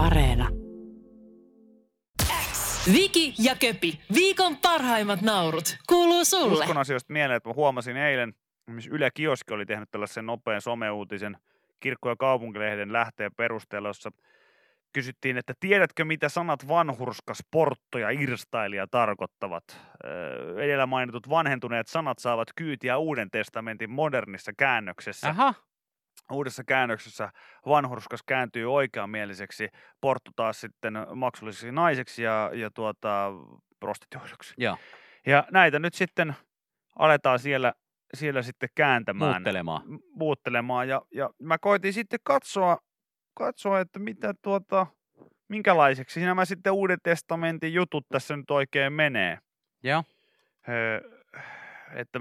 Areena. Viki ja Köpi, viikon parhaimmat naurut, kuuluu sulle. Uskon asioista mieleen, että mä huomasin eilen, missä Yle Kioski oli tehnyt tällaisen nopean someuutisen kirkko- ja kaupunkilehden lähteen perusteella, jossa kysyttiin, että tiedätkö mitä sanat vanhurska, sportto ja irstailija tarkoittavat? Öö, edellä mainitut vanhentuneet sanat saavat kyytiä Uuden testamentin modernissa käännöksessä. Aha, Uudessa käännöksessä vanhurskas kääntyy oikeamieliseksi, porttu taas sitten maksulliseksi naiseksi ja, ja tuota, prostituoiduksi. joo, Ja näitä nyt sitten aletaan siellä, siellä sitten kääntämään. muuttelemaan. muuttelemaan. Ja, ja mä koitin sitten katsoa, katsoa, että mitä tuota, minkälaiseksi nämä sitten Uuden testamentin jutut tässä nyt oikein menee. Joo, Öö, että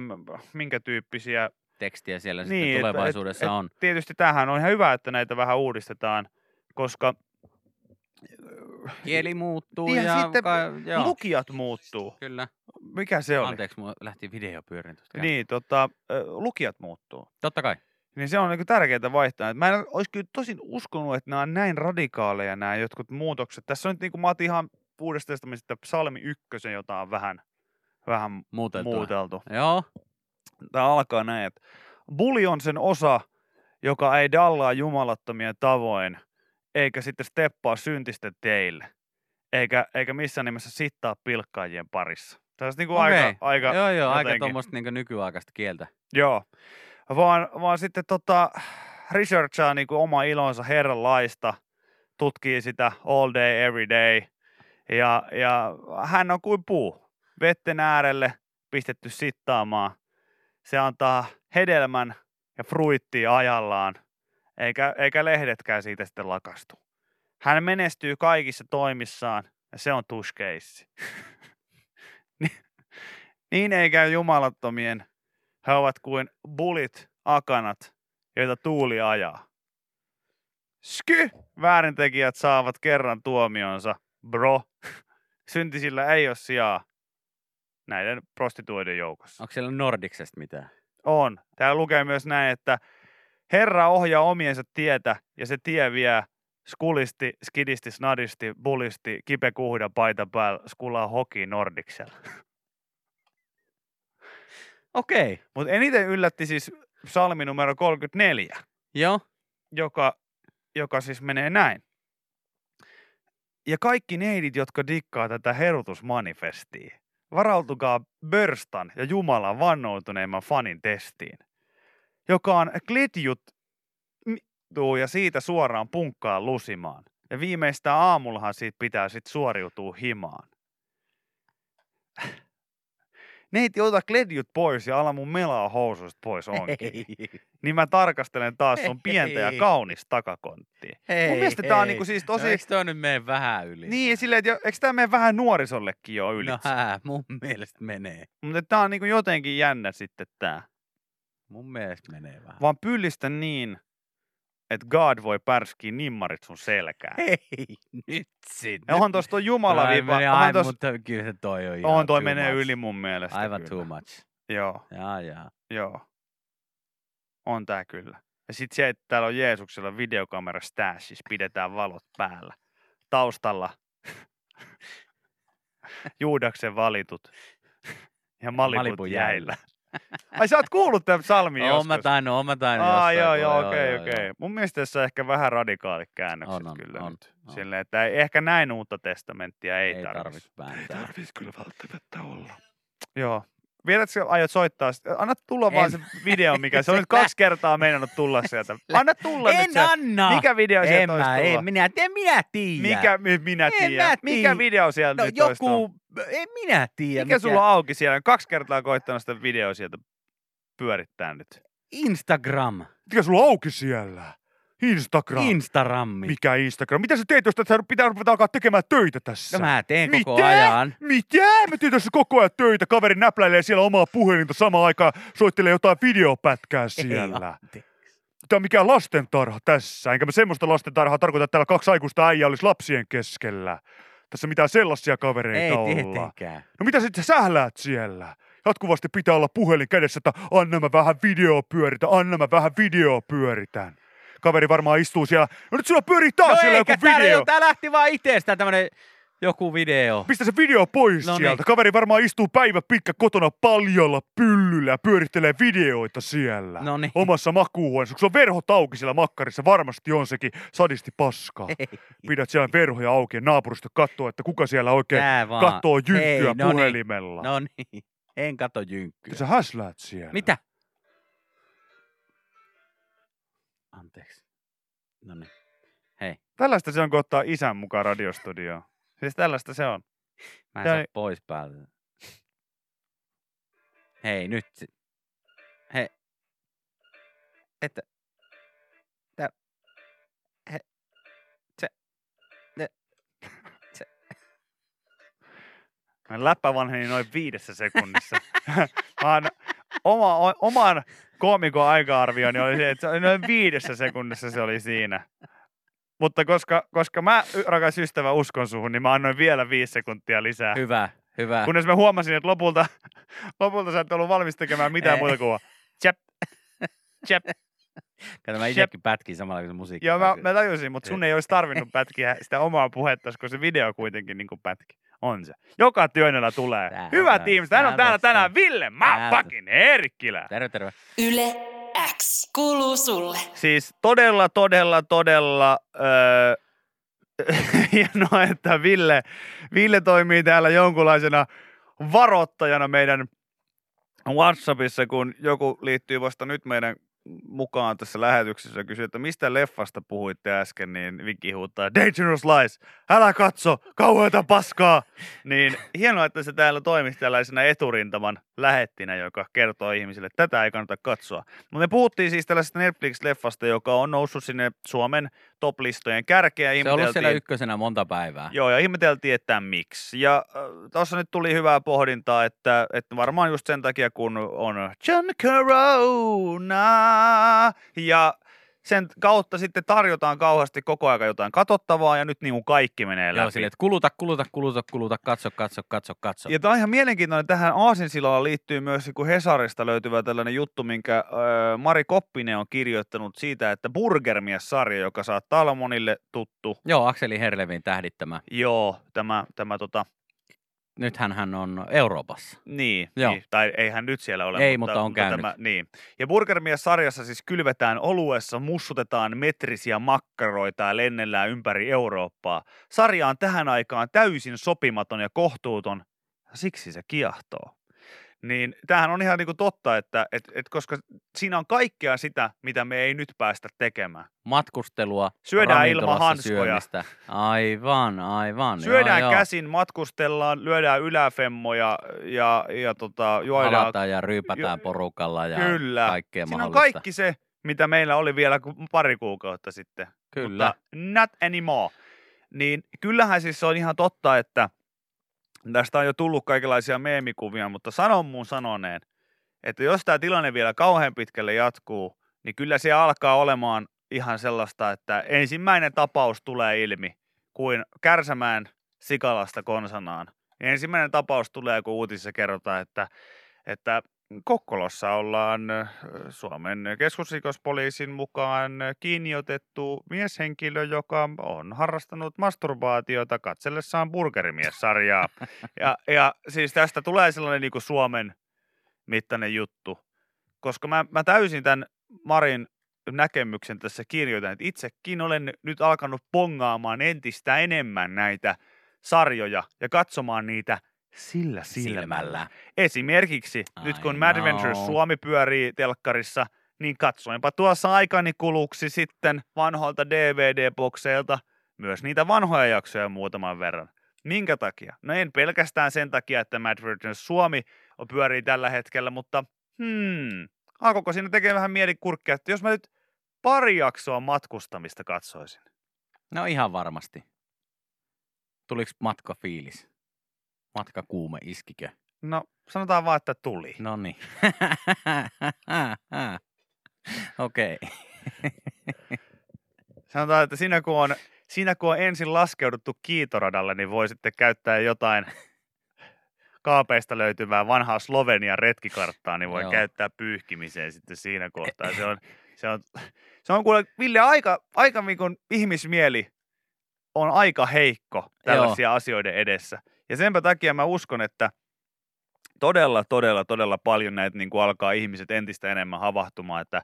minkä tyyppisiä. Tekstiä siellä Niin, sitten tulevaisuudessa et- et on. Tietysti tähän on ihan hyvä, että näitä vähän uudistetaan, koska Kieli muuttuu Niin, ja ja sitten ka- joo, lukijat muuttuu. kyllä. Mikä se oli? Anteeksi, mulla lähti video pyörin. Niin, tota, lukijat muuttuu. Totta kai. Niin se on niin tärkeää vaihtaa. Mä en olisi kyllä tosin uskonut, että nämä on näin radikaaleja nämä jotkut muutokset. Tässä on nyt niin kuin mä otin ihan uudesta testamentista psalmi ykkösen, jota on vähän, vähän Muuteltua. muuteltu. Joo, Tämä alkaa näin, että Buli on sen osa, joka ei dallaa jumalattomien tavoin, eikä sitten steppaa syntisten teille, eikä, eikä missään nimessä sittaa pilkkaajien parissa. Tämä on niin kuin Okei. aika, aika joo, joo, aika jotenkin- tuommoista niin nykyaikaista kieltä. Joo, vaan, vaan sitten tota, researchaa niin kuin oma ilonsa Herran laista, tutkii sitä all day, every day. Ja, ja hän on kuin puu, vetten äärelle pistetty sittaamaan. Se antaa hedelmän ja fruittia ajallaan, eikä, eikä lehdetkään siitä sitten lakastu. Hän menestyy kaikissa toimissaan, ja se on tuskeissi. niin ei käy jumalattomien he ovat kuin bulit akanat, joita tuuli ajaa. Sky! Väärintekijät saavat kerran tuomionsa, bro. Syntisillä ei ole sijaa näiden prostituoiden joukossa. Onko siellä Nordiksesta mitään? On. Täällä lukee myös näin, että Herra ohjaa omiensa tietä ja se tie vie skulisti, skidisti, snadisti, bulisti, kipekuhda, paita päällä, skulaa hoki Nordiksella. Okei. Mutta eniten yllätti siis psalmi numero 34. Joo. joka, joka siis menee näin. Ja kaikki neidit, jotka dikkaa tätä herutusmanifestia, varautukaa Börstan ja Jumalan vannoutuneimman fanin testiin, joka on kletjut tuu ja siitä suoraan punkkaan lusimaan. Ja viimeistään aamullahan siitä pitää sitten suoriutua himaan. Neiti, ota kledjut pois ja ala mun melaa housuista pois onkin. Hei. Niin mä tarkastelen taas sun pientä ja Hei. kaunista takakonttia. Hei, Mun mielestä tää on hei. niinku siis No, tosi... eikö toi nyt mene vähän yli? Niin, silleen, että eikö tämä mene vähän nuorisollekin jo yli? No hää, mun mielestä menee. Mutta tää on niinku jotenkin jännä sitten tää. Mun mielestä menee vähän. Vaan pyllistä niin, että God voi pärskiä nimmarit sun selkään. Hei, nyt sitten. Onhan tossa toi Jumala meni Onhan, tos, mutta kyllä se toi on ihan onhan toi menee much. yli mun mielestä. Aivan kyllä. too much. Joo, Jaa, jaa. joo. On tää kyllä. Ja sit se, että täällä on Jeesuksella videokamera stashis, pidetään valot päällä. Taustalla Juudaksen valitut ja Malipun jäillä. Ai sä oot kuullut tämän psalmin Oon mä joskus? tainnut, oon mä tainnut Aa, joo, joo, okei, okei. Mun mielestä tässä on ehkä vähän radikaalit käännökset On, on, kyllä on, nyt. on. Silleen, että ei, ehkä näin uutta testamenttia ei, Ei tarvitse. tarvitse vääntää. tarvitsisi kyllä välttämättä olla. Joo. Vielätkö aiot soittaa? Anna tulla vaan En. se video, mikä se on nyt kaksi kertaa meinannut tulla sieltä. Anna tulla En nyt se. anna! Mikä video sieltä en olisi mä, tulla? en minä, en minä tiedä. Mikä, mi- minä tiedän. mä Mikä tiedä. video sieltä No nyt olisi joku, en minä tiedä. Mikä sulla on auki siellä? Kaksi kertaa koittanut sitä videoa sieltä pyörittää nyt. Instagram. Mikä sulla on auki siellä? Instagram. Instagrammi. Mikä Instagram? Mitä sä teet, jos sä pitää ruveta alkaa tekemään töitä tässä? No mä teen koko Mitä? ajan. Mitä? Mä teen tässä koko ajan töitä. Kaveri näpläilee siellä omaa puhelinta samaan aikaan, soittelee jotain videopätkää siellä. Ei, Tämä on mikään lastentarha tässä. Enkä mä semmoista lastentarhaa tarkoita, että täällä kaksi aikuista äijää olisi lapsien keskellä. Tässä mitään sellaisia kavereita ei olla. tietenkään. No mitä sitten sä sähläät siellä? Jatkuvasti pitää olla puhelin kädessä, että anna mä vähän video pyöritä, anna mä vähän video pyöritän. Kaveri varmaan istuu siellä. No nyt sulla pyörii taas no siellä eikä, joku tää, video. tää lähti vaan itsestä tämmönen joku video. Pistä se video pois No niin. sieltä. Kaveri varmaan istuu päivä pitkä kotona paljalla pyllyllä ja pyörittelee videoita siellä. No niin. Omassa makuuhuoneessa. Kun se on verhot auki siellä makkarissa, varmasti on sekin sadisti paskaa. Ei. Pidät siellä verhoja auki ja naapurista katsoo, että kuka siellä oikein Tää katsoo jynkkyä Hei, no niin. puhelimella. No niin. En kato jynkkyä. Sä häsläät siellä. Mitä? Anteeksi. No niin. Hei, Tällaista se on, kun ottaa isän mukaan radiostudioon. Siis tällaista se on. mä en Tää saa pois päältä. Hei, nyt. Hei. Että. Tää. He. Se. Ne. Se. Mä läppä vanheni noin viidessä sekunnissa. Mä oon, oma, oman koomikon aika-arvioni oli se, että se oli noin viidessä sekunnissa se oli siinä. Mutta koska, koska mä, rakas ystävä, uskon suhun, niin mä annoin vielä viisi sekuntia lisää. Hyvä, hyvä. Kunnes mä huomasin, että lopulta, lopulta sä et ollut valmis tekemään mitään Ei. muuta kuin chap, chap. Kato, mä itsekin pätkin samalla se musiikki. Joo, mä, mä tajusin, mutta sun ei olisi tarvinnut pätkiä sitä omaa puhetta, koska se video kuitenkin niin kuin pätki. On se. Joka työnnöllä tulee. Tää- Hyvä tää- tiimi. Täällä on tää- täällä tänään Ville Mappakin Erkkilä. Terve, terve. Yle X kuuluu sulle. Siis todella, todella, todella öö, hienoa, että Ville, Ville toimii täällä jonkunlaisena varoittajana meidän WhatsAppissa, kun joku liittyy vasta nyt meidän mukaan tässä lähetyksessä ja kysyy, että mistä leffasta puhuitte äsken, niin Viki huuttaa Dangerous Lies, älä katso, kauheata paskaa. Niin hienoa, että se täällä toimisi tällaisena eturintaman lähettinä, joka kertoo ihmisille, että tätä ei kannata katsoa. Mutta me puhuttiin siis tällaisesta Netflix-leffasta, joka on noussut sinne Suomen top-listojen kärkeen. Se on ollut siellä ykkösenä monta päivää. Joo, ja ihmeteltiin, että miksi. Ja äh, tuossa nyt tuli hyvää pohdintaa, että, että varmaan just sen takia, kun on John Corona, ja sen kautta sitten tarjotaan kauheasti koko ajan jotain katsottavaa, ja nyt niin kuin kaikki menee läpi. Joo, silleen, että kuluta, kuluta, kuluta, kuluta, katso, katso, katso, katso. Ja tämä on ihan mielenkiintoinen. Tähän Aasinsilalla liittyy myös niin kuin Hesarista löytyvä tällainen juttu, minkä äh, Mari Koppinen on kirjoittanut siitä, että Burgermies-sarja, joka saattaa olla monille tuttu. Joo, Akseli Herlevin tähdittämä. Joo, tämä, tämä tota, Nythän hän on Euroopassa. Niin, Joo. niin, tai eihän nyt siellä ole. Ei, mutta on käynyt. Tämä, niin. Ja Burgermies-sarjassa siis kylvetään oluessa, mussutetaan metrisiä makkaroita ja lennellään ympäri Eurooppaa. Sarja on tähän aikaan täysin sopimaton ja kohtuuton, siksi se kiehtoo. Niin tämähän on ihan niin kuin totta, että et, et koska siinä on kaikkea sitä, mitä me ei nyt päästä tekemään. Matkustelua, Syödään ilman hanskoja. syömistä. Aivan, aivan. Syödään joo, joo. käsin, matkustellaan, lyödään yläfemmoja ja, ja tota, juodaan Alataan ja ryypätään Jo- porukalla ja Kyllä. kaikkea Siinä on mahdollista. kaikki se, mitä meillä oli vielä pari kuukautta sitten. Kyllä. Mutta not anymore. Niin kyllähän siis se on ihan totta, että tästä on jo tullut kaikenlaisia meemikuvia, mutta sanon mun sanoneen, että jos tämä tilanne vielä kauhean pitkälle jatkuu, niin kyllä se alkaa olemaan ihan sellaista, että ensimmäinen tapaus tulee ilmi kuin Kärsämään Sikalasta konsanaan. Ensimmäinen tapaus tulee, kun uutisissa kerrotaan, että, että Kokkolossa ollaan Suomen keskusrikospoliisin mukaan kiinni otettu mieshenkilö, joka on harrastanut masturbaatiota katsellessaan burgerimies-sarjaa. Ja, ja siis tästä tulee sellainen niin kuin Suomen mittainen juttu, koska mä, mä täysin tämän Marin näkemyksen tässä kirjoitan, että itsekin olen nyt alkanut pongaamaan entistä enemmän näitä sarjoja ja katsomaan niitä sillä silmällä. silmällä. Esimerkiksi I nyt kun Mad Adventures know. Suomi pyörii telkkarissa, niin katsoinpa tuossa aikani kuluksi sitten vanhoilta DVD-bokseilta myös niitä vanhoja jaksoja muutaman verran. Minkä takia? No en pelkästään sen takia, että Mad Adventures Suomi on pyörii tällä hetkellä, mutta hmm, alkoiko siinä tekee vähän mieli kurkkia, että jos mä nyt pari jaksoa matkustamista katsoisin. No ihan varmasti. Tuliko matka fiilis? Matka kuume iskikö? No sanotaan vaan, että tuli. No niin. Okei. Sanotaan, että siinä kun on, siinä kun on ensin laskeuduttu kiitoradalle, niin voi sitten käyttää jotain kaapeista löytyvää vanhaa Slovenian retkikarttaa, niin voi Joo. käyttää pyyhkimiseen sitten siinä kohtaa. Se on, Se on, se on kuule, Ville, aika, aika niin ihmismieli on aika heikko tällaisia asioiden edessä. Ja senpä takia mä uskon, että todella, todella, todella paljon näitä niin kuin alkaa ihmiset entistä enemmän havahtumaan, että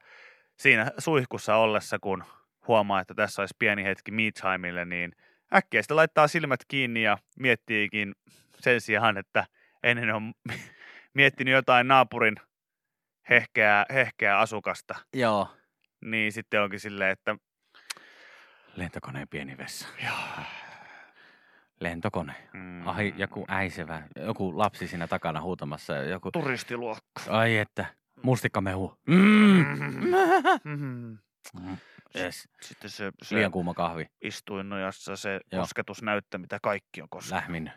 siinä suihkussa ollessa, kun huomaa, että tässä olisi pieni hetki me timeille, niin äkkiä sitten laittaa silmät kiinni ja miettiikin sen sijaan, että ennen on miettinyt jotain naapurin hehkeää, hehkeää asukasta, Joo. niin sitten onkin silleen, että Lentokoneen pieni vessa. joo, Lentokone. mm, Ai, joku äisevä, joku lapsi siinä takana huutamassa. Joku, turistiluokka. ai että, mustikkamehu. Mm. Mhm. Mm. Yes. Sitten se, se Liian kuuma kahvi. istuinnojassa se Joo. kosketusnäyttö, mitä kaikki on koskenut. Lähmin.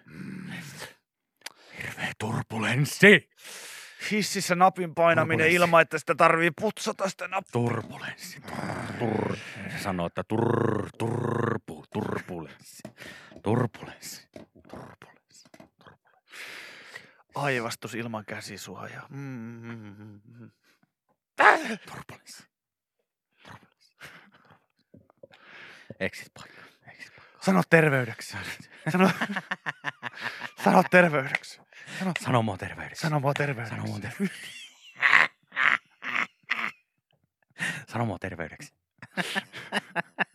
Hirveä turbulenssi. Hississä napin painaminen Turbulenssi. ilman, että sitä tarvii putsata sitä nappia. Turbulenssi. Tur, se sanoo, että tur, turpu, turbulenssi. Turbulenssi. Turbulenssi. Aivastus ilman käsisuojaa. Mm, mm, mm, mm. Turbulenssi. Turbulenssi. Exit paikka. Sano terveydeksi. Sano, sano terveydeksi. Sano, Sano mua terveydeksi. sano mua terveydeksi. Sano mua terveydeksi. Sano mua terveydeksi.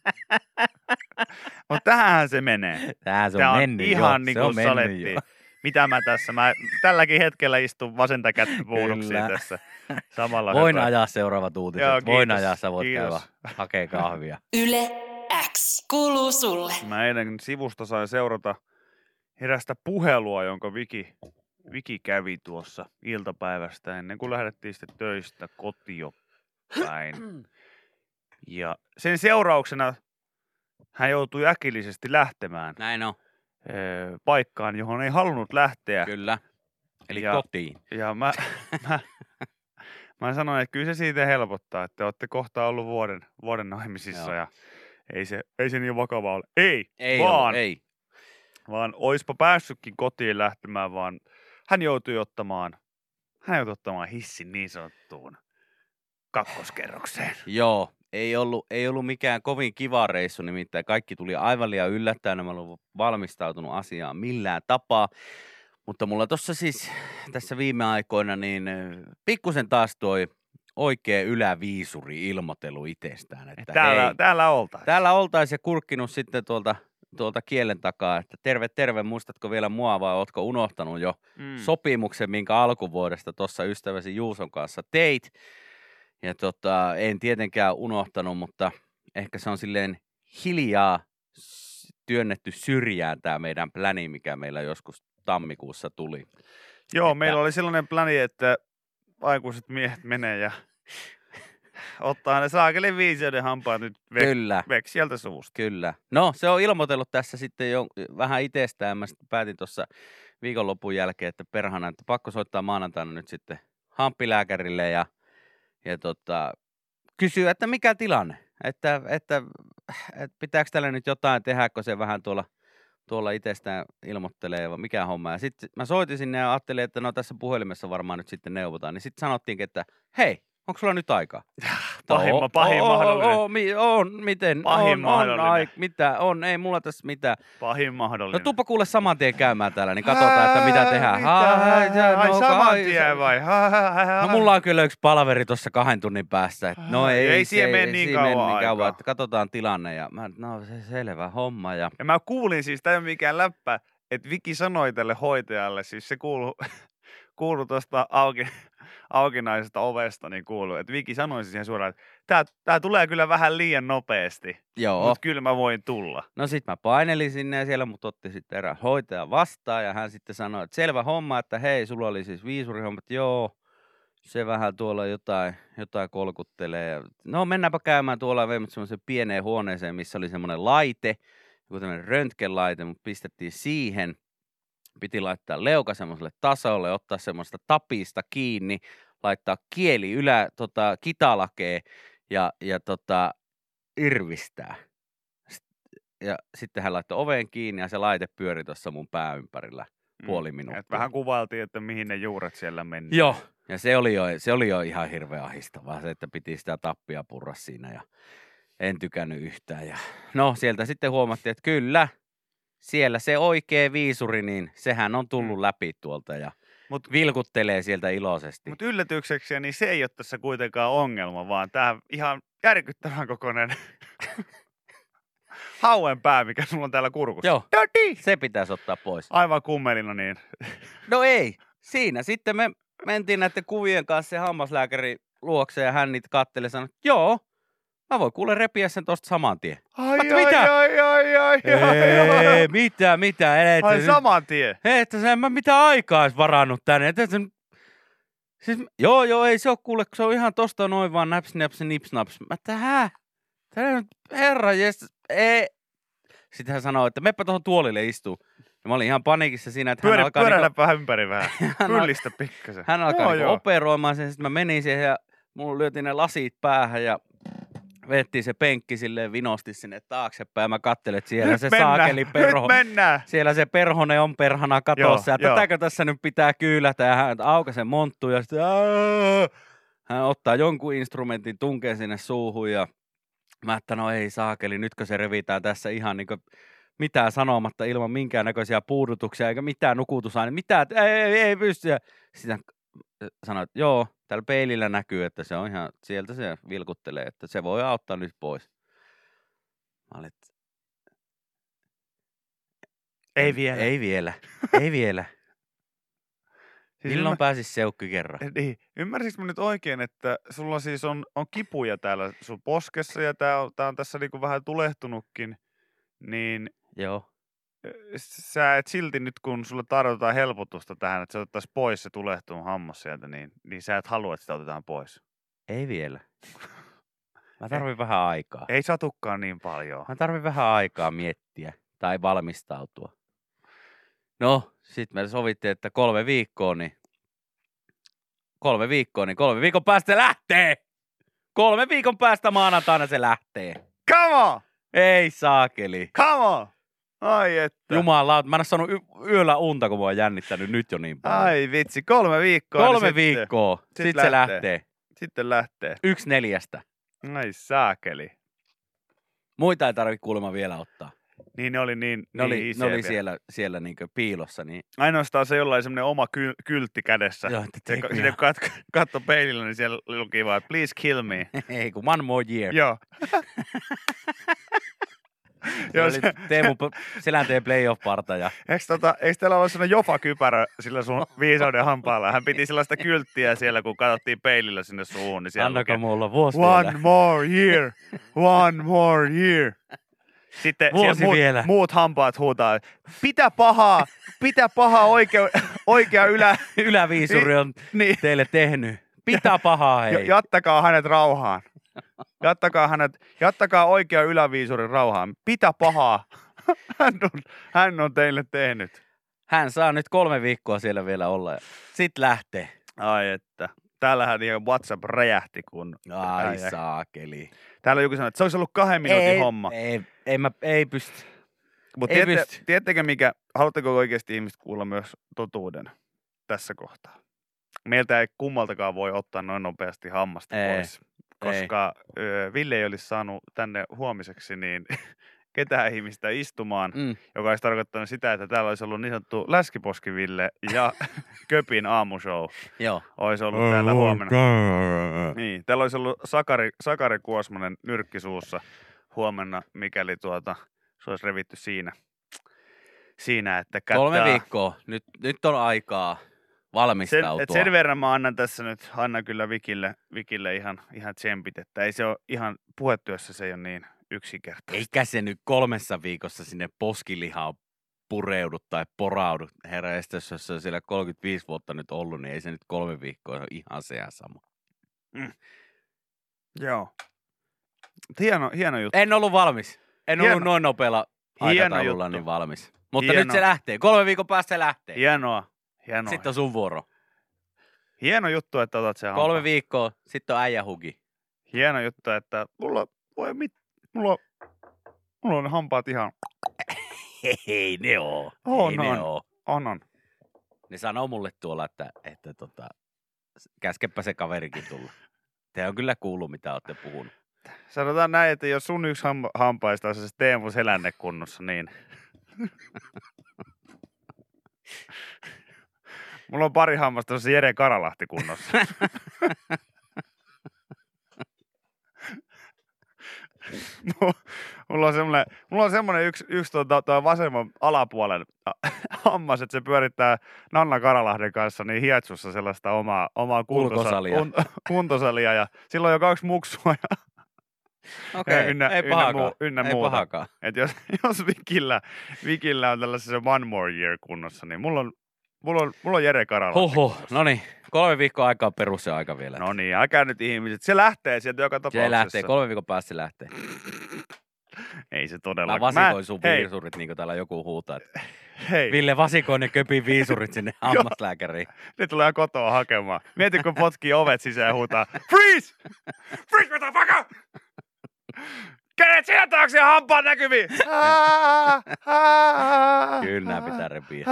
Mutta tähän se menee. Tää se on Tää on mennyt ihan jo. niin se on kuin mennyt salettiin. jo. Mitä mä tässä? Mä tälläkin hetkellä istun vasenta kättä tässä. Samalla Voin höpöä. ajaa seuraavat uutiset. Joo, Voin ajaa, sä voit kiitos. käydä hakee kahvia. Yle X kuuluu sulle. Mä eilen sivusta sain seurata erästä puhelua, jonka Viki, Viki kävi tuossa iltapäivästä ennen kuin lähdettiin sitten töistä kotio päin. Ja sen seurauksena hän joutui äkillisesti lähtemään Näin on, paikkaan, johon ei halunnut lähteä. kyllä. Eli Ja- kotiin. Ja mä, mä, mä sanoin, että kyllä se siitä helpottaa, että olette kohta ollut vuoden, vuoden naimisissa Joo. ja ei se, ei se niin vakavaa ole. Ei, Ei vaan, ollut, ei. vaan oispa päässytkin kotiin lähtemään, vaan hän joutui ottamaan, hän joutui ottamaan hissin niin sanottuun kakkoskerrokseen. Joo, ei ollut, ei ollut mikään kovin kiva reissu, nimittäin kaikki tuli aivan liian yllättäen, mä olen valmistautunut asiaan millään tapaa. Mutta mulla tuossa siis tässä viime aikoina niin pikkusen taas toi oikea yläviisuri ilmoitelu itsestään. Että Täällä, hei, täällä oltaisiin. täällä oltaisiin ja kurkkinut sitten tuolta, tuolta kielen takaa, että terve, terve, muistatko vielä mua vai ootko unohtanut jo Mm. sopimuksen, minkä alkuvuodesta tuossa ystäväsi Juuson kanssa teit. Ja tota, en tietenkään unohtanut, mutta ehkä se on silleen hiljaa työnnetty syrjään tämä meidän pläni, mikä meillä joskus tammikuussa tuli. Joo, että- meillä oli sellainen pläni, että aikuiset miehet menee ja ottaa ne saakeli viiseuden hampaat nyt vek, Kyllä, vek sieltä suusta. kyllä. No, se on ilmoitellut tässä sitten jo vähän itsestään. Mä sitten päätin tuossa viikonlopun jälkeen, että perhana, että pakko soittaa maanantaina nyt sitten hamppilääkärille ja, ja tota, kysyä, että mikä tilanne, että, että, että pitääkö tällä nyt jotain tehdä, kun se vähän tuolla, tuolla itsestään ilmoittelee, vai mikä homma. Ja sitten mä soitin sinne ja ajattelin, että no tässä puhelimessa varmaan nyt sitten neuvotaan. Niin sitten sanottiinkin, että hei, onko sulla nyt aikaa? Pahimma, pahin oo, mahdollinen. oo, mi, on, miten? Pahin on, on, mahdollinen. ai, mitä, on, ei mulla tässä mitään. Pahin No mahdollinen. tuppa kuule saman tien käymään täällä, niin katsotaan, että mitä tehdään. Mitä? Ai, ai, Ai no, saman ai, tien vai? Ha, ha, ha, ha. No mulla on kyllä yksi palaveri tuossa kahden tunnin päässä. Et no ei, ei siihen mene niin siihen mene kauan aikaa. että katsotaan tilanne. Ja mä, no se selvä homma. Ja Ja mä kuulin siis, tämä ei ole mikään läppä, että Viki sanoi tälle hoitajalle, siis se kuuluu, kuulu tuosta auki, aukinaisesta ovesta, niin kuuluu, että Viki sanoi siihen suoraan, että tää, tää tulee kyllä vähän liian nopeasti, joo, mutta kyllä mä voin tulla. No sit mä painelin sinne ja siellä mut otti sitten erään hoitaja vastaan ja hän sitten sanoi, että selvä homma, että hei, sulla oli siis viisurihommat, joo, se vähän tuolla jotain, jotain kolkuttelee. No mennäänpä käymään tuolla veimme semmoisen pieneen huoneeseen, missä oli semmoinen laite, joku tämmöinen röntgenlaite, mutta pistettiin siihen. Piti laittaa leuka semmoiselle tasolle, ottaa semmoista tapista kiinni, laittaa kieli ylä, tota, kitalakee ja, ja tota, irvistää. Ja sitten hän laittoi oven kiinni ja se laite pyöri tuossa mun pää ympärillä. puoli minuuttia. Et vähän kuvailtiin, että mihin ne juuret siellä meni. Joo, ja se oli jo, se oli jo ihan hirveän ahistavaa, se, että piti sitä tappia purra siinä ja en tykännyt yhtään. Ja no sieltä sitten huomattiin, että kyllä, siellä se oikea viisuri, niin sehän on tullut Mm. läpi tuolta ja Mut- vilkuttelee sieltä iloisesti. Mutta yllätykseksi, niin se ei ole tässä kuitenkaan ongelma, vaan tämä ihan järkyttävän kokoinen hauen pää, mikä sulla on täällä kurkussa. Joo, Dirty! se pitäisi ottaa pois. Aivan kummelina niin. No ei, siinä. Sitten me mentiin näiden kuvien kanssa se hammaslääkäri luokse ja hän niitä katteli ja sanoi, joo, mä voin kuule repiä sen tosta saman tien. Ai, Mutta ai, mitä? ai, ai, ai, ai, ai. Ei, mitä, mitä, et, Ai saman tien. Hei, että sä en mä mitään aikaa edes varannut tänne. Että sen... siis, joo, joo, ei se ole kuule, kun se on ihan tosta noin vaan naps, naps, nips, naps. Mä että hä? Tää nyt, herra, jes, ei. Sitten hän sanoi, että meppä tuohon tuolille istuu. Ja mä olin ihan paniikissa siinä, että hän Pyörä, alkaa, pyöräillä niinku, vähän ympäri vähän. hän, Pyllistä pikkasen. hän alkaa Joo, niinku joo. operoimaan sen. Sitten mä menin siihen ja mulla lyötiin ne lasit päähän ja vettiin se penkki silleen vinosti sinne taaksepäin. Mä kattelin, että siellä Nyt se mennään, saakeli perho. Siellä se perhonen on perhana katossa. Joo, ja joo. tätäkö tässä nyt pitää kyylätä? Ja hän aukaisen monttu ja sitten hän ottaa jonkun instrumentin, tunkee sinne suuhun ja mä että no ei saakeli, nytkö se revitään tässä ihan niin mitään sanomatta ilman minkäännäköisiä puudutuksia eikä mitään nukutusaine, mitään, ei, ei, ei pysty. Sitten sanoi, että joo, tällä peilillä näkyy, että se on ihan, sieltä se vilkuttelee, että se voi auttaa nyt pois. Mä olin, että Ei vielä. Ei vielä. Ei vielä. Siis Milloin ymmär- pääsis seukki kerran? Niin. Ymmärsinkö mä nyt oikein, että sulla siis on, on kipuja täällä sun poskessa ja tää on, tää on tässä niinku vähän tulehtunutkin, niin Joo. Sä et silti nyt, kun sulle tarjotaan helpotusta tähän, että se otettaisiin pois se tulehtunut hammas sieltä, niin, niin sä et halua, että sitä otetaan pois. Ei vielä. Mä tarvin vähän aikaa. Ei satukaan niin paljon. Mä tarvin vähän aikaa miettiä tai valmistautua. No, sit me sovittiin, että kolme viikkoa, niin kolme viikkoa, niin kolme viikon päästä se lähtee! Kolme viikon päästä maanantaina se lähtee. Come on! Ei saakeli. Come on! Ai että. Jumala, mä en ole saanut y- yöllä unta, kun mä oon jännittänyt nyt jo niin paljon. Ai vitsi, kolme viikkoa. Kolme niin sitten- viikkoa, sitten sit sit se lähtee. Sitten lähtee. Yksi neljästä. Ai saakeli. Muita ei tarvitse kuulemma vielä ottaa. Niin ne oli niin, Ne oli, niin ne iseä oli vielä. siellä, siellä niin piilossa. Niin, Ainoastaan se jollain semmoinen oma ky- kyltti kädessä. joo, että Se, take kun me sinne kat- katto peilillä, niin siellä luki vaan, please kill me. Ei, kun one more year. Joo. Joo, se, Teemu Selänteen playoff-parta ja eikö, tota, eikö teillä ollut sellainen jofa-kypärä sillä sun viisauden hampaalla? Hän piti sellaista kylttiä siellä, kun katsottiin peilillä sinne suuhun. Niin siellä annako mulla vuosi One vielä. more year, one more year. Sitten Vuosi muut, vielä. muut hampaat huutaa, pitä pahaa, pitä pahaa oikea, oikea ylä, Yläviisuri on niin, teille tehnyt. Pitää pahaa hei. jättäkää hänet rauhaan. Jättäkää, hänet, jättäkää oikea yläviisurin rauhaan. Pitä pahaa. Hän on, hän on teille tehnyt. Hän saa nyt kolme viikkoa siellä vielä olla ja sit lähtee. Ai että. Täällähän ihan WhatsApp räjähti, kun... Ai ai. saakeli. Täällä joku sanoi, että se olisi ollut kahden minuutin ei, homma. Ei, ei, mä, ei pysty. Mutta tiedätte, tiedättekö mikä, haluatteko oikeasti ihmiset kuulla myös totuuden tässä kohtaa? Meiltä ei kummaltakaan voi ottaa noin nopeasti hammasta Ei, pois, koska ö, Ville ei olisi saanut tänne huomiseksi niin ketään ihmistä istumaan, Mm. joka olisi tarkoittanut sitä, että täällä olisi ollut niin sanottu Läskiposkiville ja Köpin aamushow Joo. olisi ollut täällä huomenna. Niin, täällä olisi ollut Sakari, Sakari Kuosmanen nyrkkisuussa huomenna, mikäli tuota, se olisi revitty siinä, siinä että kättää. Kolme viikkoa. Nyt, nyt on aikaa valmistautua. et sen verran mä annan tässä nyt, annan kyllä Vikille, Vikille ihan, ihan tsempit, että ei se ole ihan, puhetyössä se ei ole niin yksinkertaista. Eikä se nyt kolmessa viikossa sinne poskilihaan pureudu tai poraudu. Herra estes, jos se on siellä 35 vuotta nyt ollut, niin ei se nyt kolme viikkoa ole ihan se sama. Joo. Mut Hieno, hieno juttu. En ollut valmis. En Hieno. ollut noin nopealla Hieno aikataululla niin valmis. Mutta Hieno. nyt se lähtee. Kolme viikon päästä se lähtee. Hienoa. Hienoa. Sitten on sun vuoro. Hieno juttu, että otat sen Kolme hampaan. viikkoa, sitten on äijä hugi. Hieno juttu, että mulla, voi mit, mulla, mulla on ne hampaat ihan, Ei ne oo. On, Ei ne on. oo. on on. Ne sanoo mulle tuolla, että, että tota, käskepä se kaverikin tulla. Te on kyllä kuullut, mitä olette puhunut. Sanotaan näin, että jos sun yksi ham- hampaista on se Teemu Selänne kunnossa, niin... Mulla on pari hammasta, se Jere Karalahti kunnossa. Mu- mulla on semmoinen, mulla on semmoinen yksi, yksi tuota, tuo vasemman alapuolen hammas, että se pyörittää Nanna Karalahden kanssa niin hietsussa sellaista omaa, omaa kuntosa, Ulkosalia. kun, kuntosalia ja silloin on jo kaksi muksua ja Okei, ynnä- ei ynnä pahakaan. muu- ynnä ei muuta. pahakaan. Et jos, jos Vikillä, Vikillä on tällaisessa one more year kunnossa, niin mulla on, mulla on, mulla on Jere Karala. Huhhuh, no niin, kolme viikkoa aikaa perus se aika vielä. No niin, älkää nyt ihmiset. Se lähtee sieltä joka tapauksessa. se lähtee, kolme viikon päästä se lähtee. Ei se Mä todella. vasikoin sun hei, viisurit, niin kuin täällä joku huutaa. hei, Ville vasikoin ne köpin viisurit sinne hammaslääkäriin. ne tulee kotoa hakemaan. Mieti, kun potkii ovet sisään ja huutaa, freeze! Freeze, motherfucker! Kädet sinä taakse ja hampaat näkyviin! Kyllä nämä pitää repiä.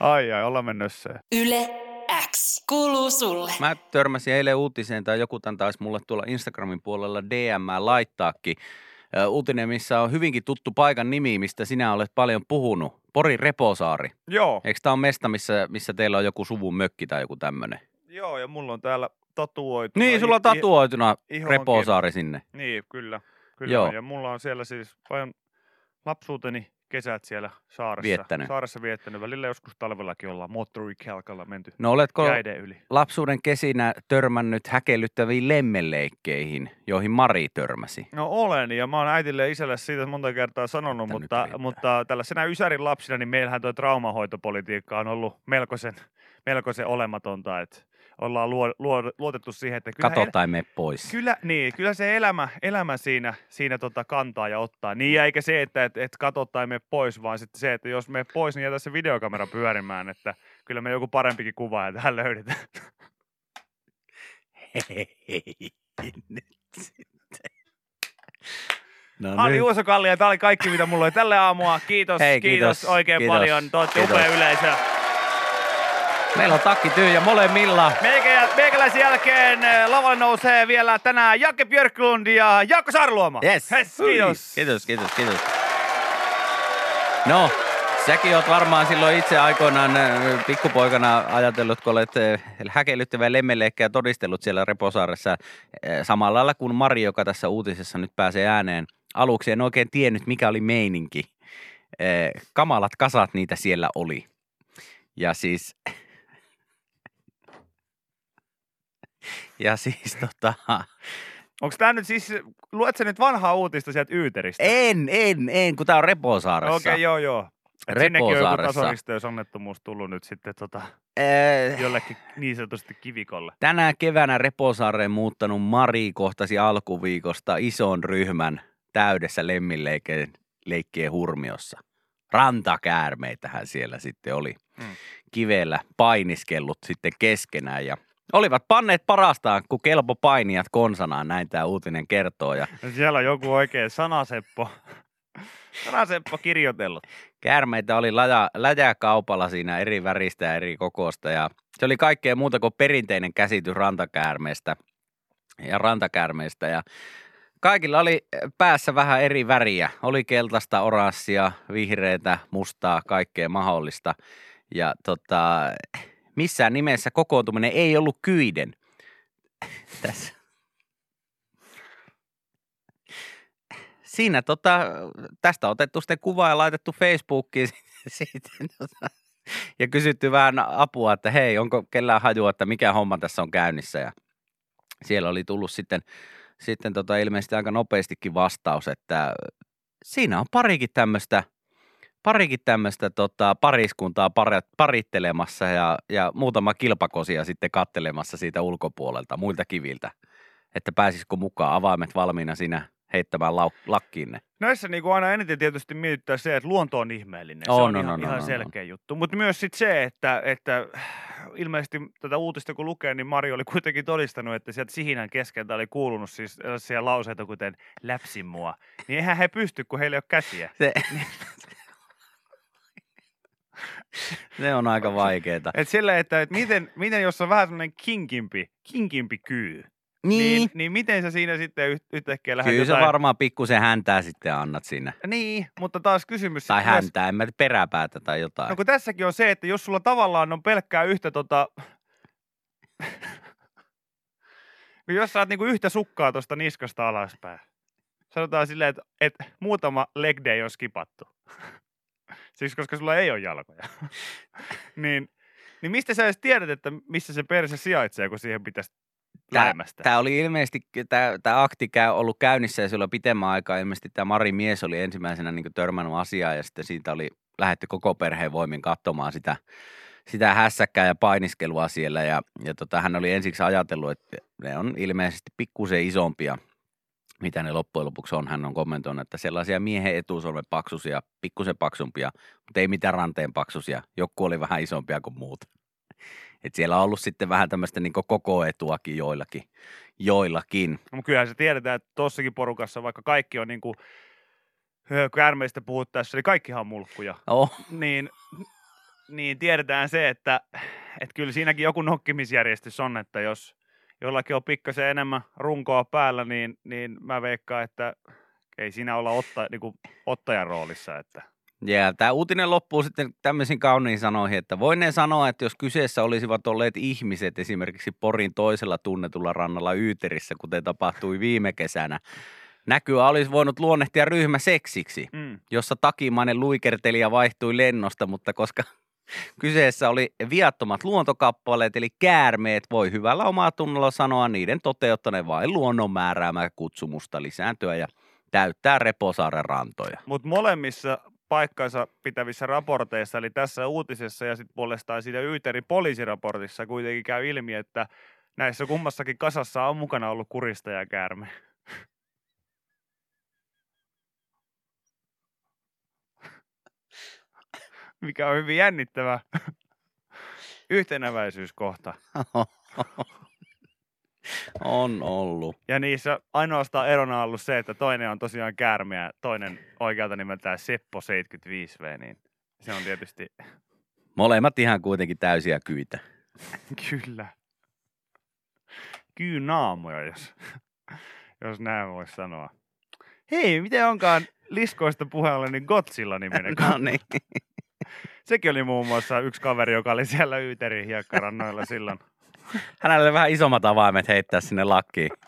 Ai ai, ollaan mennyt Yle X kuuluu sulle. Mä törmäsin eilen uutiseen, tai joku tän taisi mulle tuolla Instagramin puolella DM laittaakin. Uutinen, missä on hyvinkin tuttu paikan nimi, mistä sinä olet paljon puhunut. Pori Reposaari. Joo, Eikö tämä ole mesta, missä, missä teillä on joku suvun mökki tai joku tämmöinen? joo, ja mulla on täällä tatuoitu. Niin, sulla on tatuoituna ihonkin. Reposaari sinne. Niin, kyllä. kyllä. Joo. Ja mulla on siellä siis paljon lapsuuteni kesät siellä saaressa. Viettänyt. Saaressa viettänyt. Välillä joskus talvellakin ollaan moottorikelkalla menty No oletko yli. lapsuuden kesinä törmännyt häkellyttäviin lemmenleikkeihin, joihin Mari törmäsi? No olen, ja mä oon äitille ja isälle siitä monta kertaa sanonut, mutta, mutta tällaisena Ysärin lapsina, niin meillähän tuo traumahoitopolitiikka on ollut melkoisen, melkoisen olematonta, että ollaan luo, luo, luotettu siihen, että kyllä, Kato tai mene pois. Kyllä, niin, kyllä se elämä, elämä siinä, siinä tota kantaa ja ottaa. Niin, ja eikä se, että et, et kato tai mene pois, vaan sitten se, että jos me pois, niin jätä se videokamera pyörimään, että kyllä me joku parempikin kuvaaja tähän löydetään. Hei, nyt sitten. No Harri nyt. Uosokallia, tämä oli kaikki, mitä mulla oli tälle aamua. Kiitos, Hei, kiitos, kiitos, oikein kiitos, paljon. Te olette upea yleisö. Meillä on takki tyhjä molemmilla. Meikä, meikäläisen jälkeen eh, lavalle nousee vielä tänään Jakke Björklund ja Jaakko Sarluoma. Yes. Yes, kiitos. Kiitos, kiitos, kiitos. No, säkin oot varmaan silloin itse aikoinaan äh, pikkupoikana ajatellut, kun olet äh, häkellyttävää lemmenleikkejä todistellut siellä Reposaaressa samalla lailla kuin Mari, joka tässä uutisessa nyt pääsee ääneen. Aluksi en oikein tiennyt, mikä oli meininki. Kamalat kasat niitä siellä oli. Ja siis... Ja siis tota... Onko tämä nyt siis, luet sä nyt vanhaa uutista sieltä Yyteristä? En, en, en, kun tää on Reposaaressa. Okei, okay, joo, joo. Et sinnekin on joku tasoristeysonnettomuus tullut nyt sitten tota, Äh, jollekin niin sanotusti kivikolle. Tänä keväänä Reposaareen muuttanut Mari kohtasi alkuviikosta ison ryhmän täydessä lemminleikkien leikkien hurmiossa. Rantakäärmeitähän siellä sitten oli Mm. kivellä painiskellut sitten keskenään ja olivat panneet parastaan, kun kelpo painijat konsanaan, näin tämä uutinen kertoo. Ja siellä on joku oikein sanaseppo. Sanaseppo kirjoitellut. käärmeitä oli läjä, läjäkaupalla siinä eri väristä ja eri kokosta ja se oli kaikkea muuta kuin perinteinen käsitys rantakäärmeestä ja rantakäärmeistä ja kaikilla oli päässä vähän eri väriä. Oli keltaista, oranssia, vihreätä, mustaa, kaikkea mahdollista. Ja tota, missään nimessä kokoontuminen ei ollut kyiden. Tässä. Siinä tota, tästä otettu sitten kuva ja laitettu Facebookiin sitten, tota, ja kysytty vähän apua, että hei, onko kellään hajua, että mikä homma tässä on käynnissä. Ja siellä oli tullut sitten, sitten tota ilmeisesti aika nopeastikin vastaus, että siinä on parikin tämmöistä parikin tämmöistä tota, pariskuntaa pari- parittelemassa ja, ja muutama kilpakosia sitten kattelemassa siitä ulkopuolelta, muilta kiviltä, että pääsisikö mukaan avaimet valmiina siinä heittämään lau- lakkiin ne. Näissä niin kuin aina eniten tietysti mietittää se, että luonto on ihmeellinen. On, se on on, ihan, on, ihan on, on. selkeä juttu. Mutta myös sit se, että, että ilmeisesti tätä uutista kun lukee, niin Mari oli kuitenkin todistanut, että sieltä sihinän keskeltä oli kuulunut siis sellaisia lauseita, kuten läpsi mua. Niin eihän he pysty, kun heillä ei ole käsiä. Se, Se on aika vaikeeta. Et silleen, että et miten, miten jos on vähän semmoinen kinkimpi, kinkimpi kyy, niin, niin miten sä siinä sitten yht- yhtäkkiä lähdet Kyllä sä jotain... varmaan pikkusen häntää sitten annat siinä. Niin, mutta taas kysymys... Tai häntää, en mä peräpäätä tai jotain. No kun tässäkin on se, että jos sulla tavallaan on pelkkää yhtä tota... jos saat niinku yhtä sukkaa tuosta niskasta alaspäin. Sanotaan silleen, että, että muutama leg day on skipattu. Siksi koska sulla ei ole jalkoja. niin, niin mistä sä edes tiedät, että missä se perse sijaitsee, kun siihen pitäisi lähemmästä? Tämä oli ilmeisesti, tämä akti käy, ollut käynnissä ja silloin pitemmän aikaa ilmeisesti tämä Mari mies oli ensimmäisenä niin törmännyt asiaan ja sitten siitä oli lähetty koko perheen voimin katsomaan sitä, sitä hässäkkää ja painiskelua siellä ja, ja tota, hän oli ensiksi ajatellut, että ne on ilmeisesti pikkusen isompia, mitä ne loppujen lopuksi on. Hän on kommentoinut, että sellaisia miehen etusormen paksusia, pikkusen paksumpia, mutta ei mitään ranteen paksusia. Joku oli vähän isompia kuin muut. Et siellä on ollut sitten vähän tämmöistä niin koko etuakin joillakin. joillakin. No, kyllähän se tiedetään, että tossakin porukassa, vaikka kaikki on niinku, ö, käärmeistä puhuttaessa, niin kaikkihan on mulkkuja. Oh, niin, niin tiedetään se, että, että kyllä siinäkin joku nokkimisjärjestys on, että jos jollakin on pikkasen enemmän runkoa päällä, niin, niin mä veikkaan, että ei siinä olla otta, niin kuin ottajan roolissa. Että. Ja tämä uutinen loppuu sitten tämmöisiin kauniin sanoihin, että voineen sanoa, että jos kyseessä olisivat olleet ihmiset esimerkiksi Porin toisella tunnetulla rannalla Yyterissä, kuten tapahtui viime kesänä, näkyä olisi voinut luonnehtia ryhmä seksiksi, Mm. jossa takimainen luikertelija vaihtui lennosta, mutta koska kyseessä oli viattomat luontokappaleet, eli käärmeet, voi hyvällä omaa tunnolla sanoa niiden toteuttaneen vain luonnon määräämää kutsumusta lisääntyä ja täyttää Reposaaren rantoja. Mutta molemmissa paikkansa pitävissä raporteissa, eli tässä uutisessa ja sitten puolestaan siitä Yyterin poliisiraportissa kuitenkin käy ilmi, että näissä kummassakin kasassa on mukana ollut kuristajakäärme. Mikä on hyvin jännittävä yhtenäväisyyskohta. on ollut. Ja niissä ainoastaan erona on ollut se, että toinen on tosiaan käärme ja toinen oikealta nimeltään Seppo 75V, niin se on tietysti Molemmat ihan kuitenkin täysiä kyitä. Kyllä. Kyynaamoja, jos, jos näin voisi sanoa. Hei, miten onkaan liskoista puheella niin Godzilla niminen? No niin. Sekin oli muun muassa yksi kaveri, joka oli siellä Yyterin hiekkarannoilla silloin. Hänelle oli vähän isommat avaimet heittää sinne lakkiin.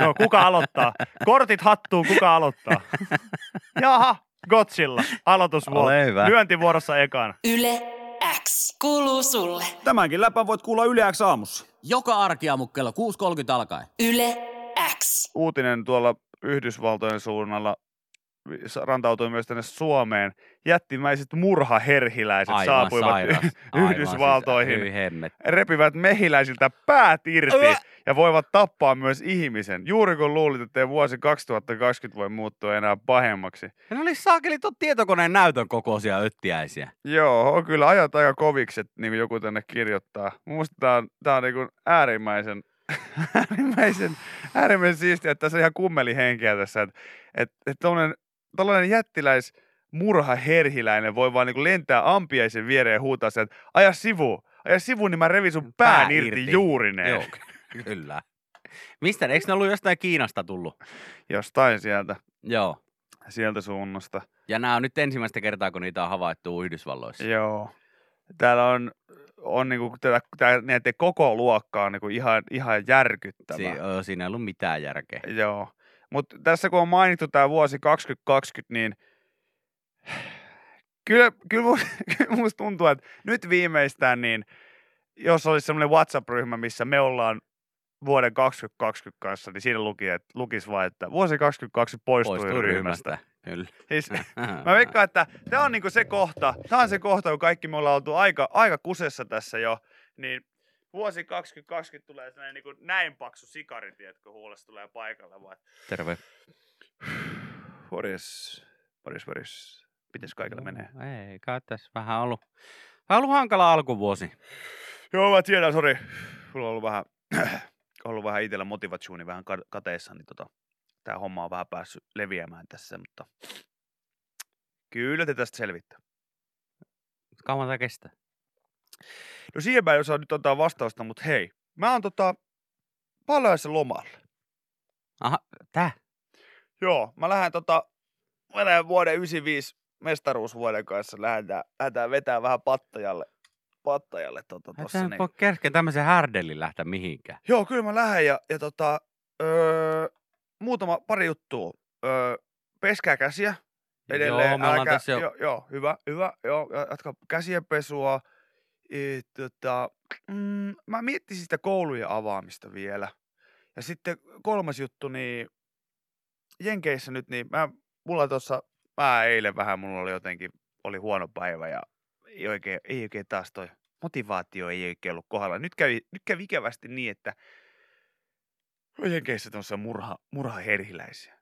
No, kuka aloittaa? Kortit hattuun, kuka aloittaa? Jaha, Godzilla, aloitusvuoro. Ole hyvä. Lyöntivuorossa ekana. Yle X kuuluu sulle. Tämänkin läpän voit kuulla Yle X aamussa. Joka arkiaamu kello 6.30 alkaen. Yle X. uutinen tuolla Yhdysvaltojen suunnalla rantautui myös tänne Suomeen. Jättimäiset murhaherhiläiset Aivan saapuivat sairas. Aivan Yhdysvaltoihin. Siis, repivät mehiläisiltä päät irti ja voivat tappaa myös ihmisen. Juuri kun luulit, että vuosi 2020 voi muuttua enää pahemmaksi. Ja ne oli saakeli tuon tietokoneen näytön kokoisia öttiäisiä. Joo, on kyllä ajat aika koviksi, että niin kuin joku tänne kirjoittaa. Musta tää on, tää on niin äärimmäisen, äärimmäisen, äärimmäisen siistiä, että tässä on ihan kummelihenkiä tässä. Että et, et tollanen jättiläis murhaherhiläinen voi vaan niin kuin lentää ampiaisen viereen ja huutaa sen, että aja sivu, aja sivu, niin mä revin sun pään Pää irti, irti. juurineen. Joo, kyllä. Mistä? Eikö ne ollut jostain Kiinasta tullut? Jostain sieltä, Joo. sieltä suunnasta. Ja nämä on nyt ensimmäistä kertaa, kun niitä on havaittu Yhdysvalloissa. Joo. Täällä on, on niinku, tätä, tää, näiden koko luokka on niinku ihan, ihan järkyttävä. Si- siinä ei ollut mitään järkeä. Joo. Mutta tässä kun on mainittu tämä vuosi 2020, niin kyllä, kyllä, musta, tuntuu, että nyt viimeistään niin, jos olisi semmoinen WhatsApp-ryhmä, missä me ollaan vuoden 2020 kanssa, niin siinä luki, että, lukisi vain, että vuosi 2020 poistui, Poistui ryhmästä. ryhmästä. Kyllä. Siis, Mä veikkaan, että tämä on niinku se kohta, tämä on se kohta, kun kaikki me ollaan oltu aika, aika kusessa tässä jo, niin vuosi 2020 tulee sellainen niinku näin paksu sikari, tiedätkö, huolesta tulee paikalle, vaan Terve. Morjes, morjes, morjes. Mites kaikilla menee? Ei, kai tässä vähän ollut, vähän ollut hankala alkuvuosi. Joo, mä tiedän, sori. Mulla on ollut vähän, ollut vähän itsellä motivatiooni vähän ka- kateessa, niin tota, tää homma on vähän päässyt leviämään tässä, mutta kyllä te tästä selvittää. Kauan tämä kestää? No siihen mä en osaa nyt antaa vastausta, mutta hei, mä oon tota palaisen lomalle. Aha, tää? Joo, mä lähden tota, mä lähden vuoden 95 mestaruusvuoden kanssa, lähdetään, lähdetään vetää vähän pattajalle, pattajalle tota, Tossa. Sä Niin. voi kerkeä tämmöisen härdelin lähteä mihinkään. Joo, kyllä mä lähden ja, ja tota, öö, muutama, pari juttua. Öö, peskää käsiä edelleen. Joo, me älkää- tässä jo. Joo, joo, hyvä, hyvä. Joo, ja jatka käsien pesua. E, tota, mm, mä miettisin sitä koulujen avaamista vielä. Ja sitten kolmas juttu, niin Jenkeissä nyt, niin mä, mulla tuossa, mä eilen vähän, mulla oli jotenkin, oli huono päivä ja ei oikein, ei oikein taas toi motivaatio ei oikein ollut kohdalla. Nyt kävi, nyt kävi ikävästi niin, että Jenkeissä tuossa murha, murhaherhiläisiä.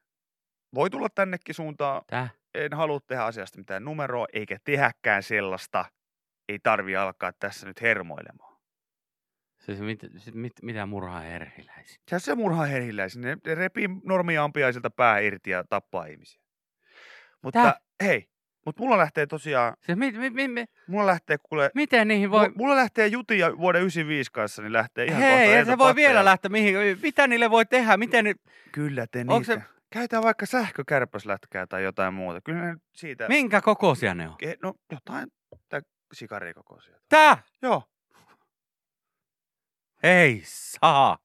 Voi tulla tännekin suuntaan. Tää? En halua tehdä asiasta mitään numeroa, eikä tehäkään sellaista. Ei tarvi alkaa tässä nyt hermoilemaan. Siis mit, mit, mitä murhaa herhiläisiä? Se on se murhaherhiläisiä. Ne, ne repii normiampiaisilta pää irti ja tappaa ihmisiä. Mutta Tää? hei, mutta mulla lähtee tosiaan, Siis mit, mit, mit, mit, mulla lähtee kuule, miten niihin voi... mulla, mulla lähtee Juti ja vuoden 95 kanssa, niin lähtee ihan Hei, kohta ei se voi vielä lähteä mihin. Mitä niille voi tehdä? Miten ni... Kyllä te Onko niitä. se- Käytetään vaikka sähkökärpäslätkää tai jotain muuta. Kyllä siitä... Minkä kokoisia ne on? No jotain tai sikarikokoisia. Tää? Joo. Ei saak.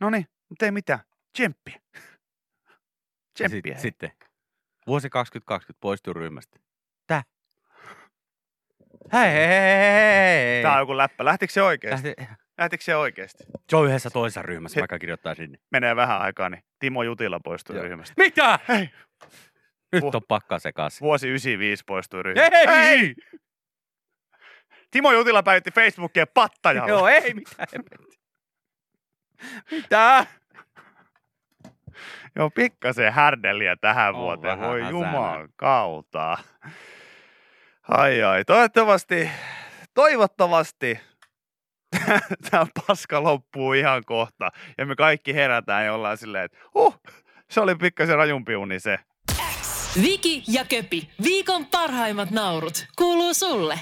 No niin, mutta ei mitään. Tsemppiä. Tsemppiä. Sit, sitten. Vuosi 2020 poistuu ryhmästä. Tää? Hei, hei, hei, hei. Tää on joku läppä. Lähtikö se oikeesti? Lähti- Lähtikö se oikeesti? Se on yhdessä toisessa ryhmässä, vaikka kirjoittaa sinne. Menee vähän aikaa, niin Timo Jutila poistui Joo. ryhmästä. Mitä? Hei, Nyt Vuo- on pakka sekaisin. vuosi 95 poistui ryhmästä. Hei! Hei! Timo Jutila päivitti Facebookia pattajalla. Joo, ei mitään. Mitä? Joo, pikkasen härdeliä tähän On vuoteen. Voi juman kautta. Ai ai, toivottavasti, toivottavasti tämä paska loppuu ihan kohta. Ja me kaikki herätään ja ollaan silleen, että huh, se oli pikkasen rajumpi uni se. Viki ja Köpi, viikon parhaimmat naurut, kuuluu sulle.